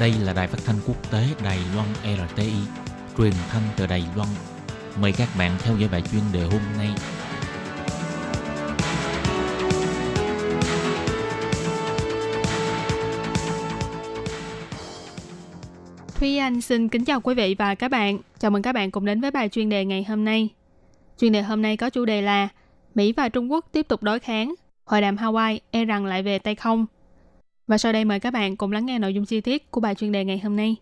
Đây là đài phát thanh quốc tế Đài Loan RTI, truyền thanh từ Đài Loan. Mời các bạn theo dõi bài chuyên đề hôm nay. Thúy Anh xin kính chào quý vị và các bạn. Chào mừng các bạn cùng đến với bài chuyên đề ngày hôm nay. Chuyên đề hôm nay có chủ đề là Mỹ và Trung Quốc tiếp tục đối kháng, hội đàm Hawaii e rằng lại về tay không. Và sau đây mời các bạn cùng lắng nghe nội dung chi tiết của bài chuyên đề ngày hôm nay.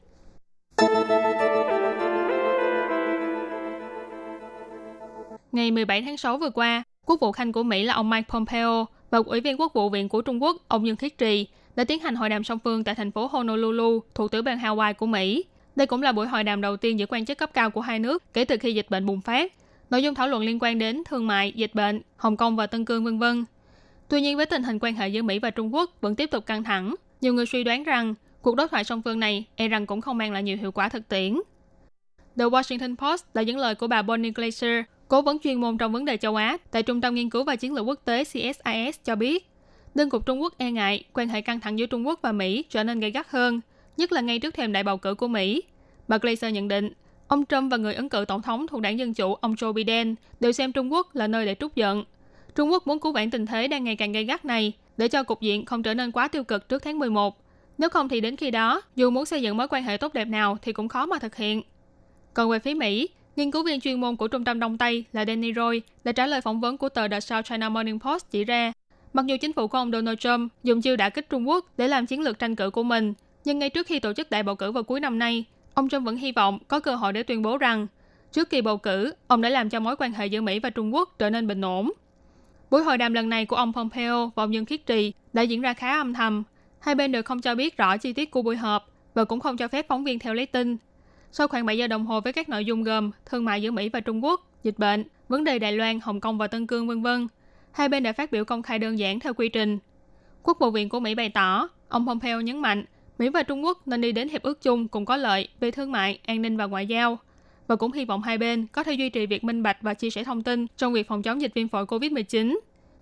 Ngày 17 tháng 6 vừa qua, Quốc vụ Khanh của Mỹ là ông Mike Pompeo và Ủy viên Quốc vụ viện của Trung Quốc ông Dương Khiết Trì đã tiến hành hội đàm song phương tại thành phố Honolulu, thuộc tiểu bang Hawaii của Mỹ. Đây cũng là buổi hội đàm đầu tiên giữa quan chức cấp cao của hai nước kể từ khi dịch bệnh bùng phát. Nội dung thảo luận liên quan đến thương mại, dịch bệnh, Hồng Kông và Tân Cương vân vân. Tuy nhiên với tình hình quan hệ giữa Mỹ và Trung Quốc vẫn tiếp tục căng thẳng, nhiều người suy đoán rằng cuộc đối thoại song phương này e rằng cũng không mang lại nhiều hiệu quả thực tiễn. The Washington Post đã dẫn lời của bà Bonnie Glaser, cố vấn chuyên môn trong vấn đề châu Á tại Trung tâm Nghiên cứu và Chiến lược Quốc tế CSIS cho biết, đơn cục Trung Quốc e ngại quan hệ căng thẳng giữa Trung Quốc và Mỹ trở nên gay gắt hơn, nhất là ngay trước thềm đại bầu cử của Mỹ. Bà Glaser nhận định, ông Trump và người ứng cử tổng thống thuộc đảng Dân Chủ ông Joe Biden đều xem Trung Quốc là nơi để trút giận. Trung Quốc muốn cứu vãn tình thế đang ngày càng gay gắt này để cho cục diện không trở nên quá tiêu cực trước tháng 11. Nếu không thì đến khi đó, dù muốn xây dựng mối quan hệ tốt đẹp nào thì cũng khó mà thực hiện. Còn về phía Mỹ, nghiên cứu viên chuyên môn của Trung tâm Đông Tây là Danny Roy đã trả lời phỏng vấn của tờ The South China Morning Post chỉ ra, mặc dù chính phủ của ông Donald Trump dùng chiêu đả kích Trung Quốc để làm chiến lược tranh cử của mình, nhưng ngay trước khi tổ chức đại bầu cử vào cuối năm nay, ông Trump vẫn hy vọng có cơ hội để tuyên bố rằng trước kỳ bầu cử, ông đã làm cho mối quan hệ giữa Mỹ và Trung Quốc trở nên bình ổn. Buổi hội đàm lần này của ông Pompeo và ông Dương Khiết Trì đã diễn ra khá âm thầm. Hai bên đều không cho biết rõ chi tiết của buổi họp và cũng không cho phép phóng viên theo lấy tin. Sau khoảng 7 giờ đồng hồ với các nội dung gồm thương mại giữa Mỹ và Trung Quốc, dịch bệnh, vấn đề Đài Loan, Hồng Kông và Tân Cương vân vân, hai bên đã phát biểu công khai đơn giản theo quy trình. Quốc vụ viện của Mỹ bày tỏ, ông Pompeo nhấn mạnh, Mỹ và Trung Quốc nên đi đến hiệp ước chung cùng có lợi về thương mại, an ninh và ngoại giao và cũng hy vọng hai bên có thể duy trì việc minh bạch và chia sẻ thông tin trong việc phòng chống dịch viêm phổi COVID-19.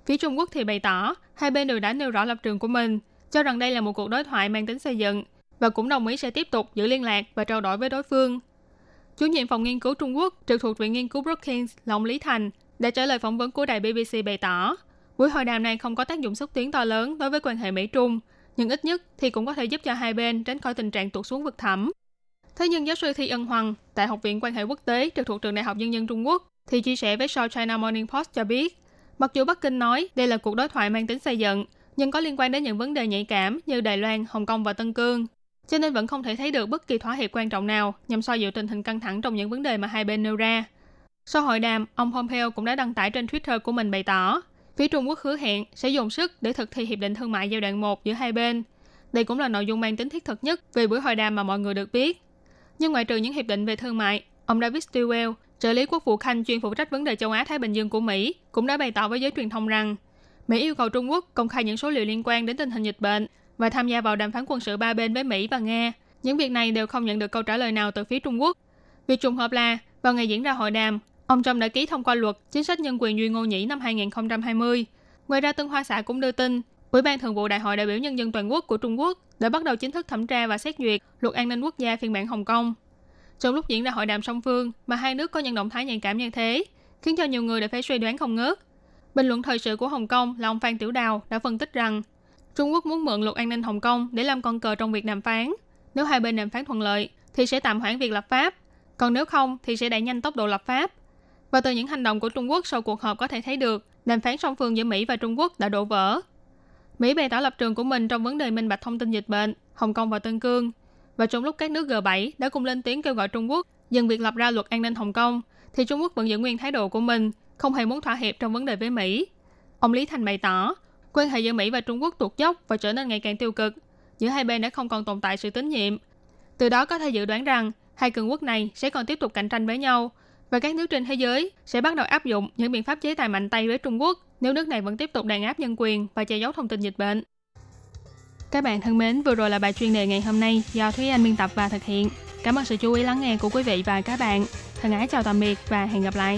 Phía Trung Quốc thì bày tỏ, hai bên đều đã nêu rõ lập trường của mình, cho rằng đây là một cuộc đối thoại mang tính xây dựng và cũng đồng ý sẽ tiếp tục giữ liên lạc và trao đổi với đối phương. Chủ nhiệm phòng nghiên cứu Trung Quốc trực thuộc Viện Nghiên cứu Brookings là ông Lý Thành đã trả lời phỏng vấn của đài BBC bày tỏ, buổi hội đàm này không có tác dụng xúc tiến to lớn đối với quan hệ Mỹ-Trung, nhưng ít nhất thì cũng có thể giúp cho hai bên tránh khỏi tình trạng tụt xuống vực thẳm. Thế nhưng giáo sư Thi Ân Hoàng tại Học viện Quan hệ Quốc tế trực thuộc Trường Đại học Nhân dân Trung Quốc thì chia sẻ với South China Morning Post cho biết, mặc dù Bắc Kinh nói đây là cuộc đối thoại mang tính xây dựng, nhưng có liên quan đến những vấn đề nhạy cảm như Đài Loan, Hồng Kông và Tân Cương, cho nên vẫn không thể thấy được bất kỳ thỏa hiệp quan trọng nào nhằm xoa dịu tình hình căng thẳng trong những vấn đề mà hai bên nêu ra. Sau hội đàm, ông Pompeo cũng đã đăng tải trên Twitter của mình bày tỏ, phía Trung Quốc hứa hẹn sẽ dùng sức để thực thi hiệp định thương mại giai đoạn 1 giữa hai bên. Đây cũng là nội dung mang tính thiết thực nhất về buổi hội đàm mà mọi người được biết. Nhưng ngoại trừ những hiệp định về thương mại, ông David Stilwell, trợ lý quốc vụ Khanh chuyên phụ trách vấn đề châu Á Thái Bình Dương của Mỹ, cũng đã bày tỏ với giới truyền thông rằng Mỹ yêu cầu Trung Quốc công khai những số liệu liên quan đến tình hình dịch bệnh và tham gia vào đàm phán quân sự ba bên với Mỹ và Nga. Những việc này đều không nhận được câu trả lời nào từ phía Trung Quốc. Việc trùng hợp là, vào ngày diễn ra hội đàm, ông Trump đã ký thông qua luật chính sách nhân quyền Duy Ngô Nhĩ năm 2020. Ngoài ra, Tân Hoa Xã cũng đưa tin, Ủy ban Thường vụ Đại hội đại biểu Nhân dân Toàn quốc của Trung Quốc đã bắt đầu chính thức thẩm tra và xét duyệt luật an ninh quốc gia phiên bản Hồng Kông. Trong lúc diễn ra hội đàm song phương mà hai nước có những động thái nhạy cảm như thế, khiến cho nhiều người đã phải suy đoán không ngớt. Bình luận thời sự của Hồng Kông là ông Phan Tiểu Đào đã phân tích rằng Trung Quốc muốn mượn luật an ninh Hồng Kông để làm con cờ trong việc đàm phán. Nếu hai bên đàm phán thuận lợi thì sẽ tạm hoãn việc lập pháp, còn nếu không thì sẽ đẩy nhanh tốc độ lập pháp. Và từ những hành động của Trung Quốc sau cuộc họp có thể thấy được đàm phán song phương giữa Mỹ và Trung Quốc đã đổ vỡ. Mỹ bày tỏ lập trường của mình trong vấn đề minh bạch thông tin dịch bệnh, Hồng Kông và Tân Cương. Và trong lúc các nước G7 đã cùng lên tiếng kêu gọi Trung Quốc dừng việc lập ra luật an ninh Hồng Kông, thì Trung Quốc vẫn giữ nguyên thái độ của mình, không hề muốn thỏa hiệp trong vấn đề với Mỹ. Ông Lý Thành bày tỏ, quan hệ giữa Mỹ và Trung Quốc tuột dốc và trở nên ngày càng tiêu cực. Giữa hai bên đã không còn tồn tại sự tín nhiệm. Từ đó có thể dự đoán rằng hai cường quốc này sẽ còn tiếp tục cạnh tranh với nhau và các nước trên thế giới sẽ bắt đầu áp dụng những biện pháp chế tài mạnh tay với Trung Quốc nếu nước này vẫn tiếp tục đàn áp nhân quyền và che giấu thông tin dịch bệnh. Các bạn thân mến, vừa rồi là bài chuyên đề ngày hôm nay do Thúy Anh biên tập và thực hiện. Cảm ơn sự chú ý lắng nghe của quý vị và các bạn. Thân ái chào tạm biệt và hẹn gặp lại.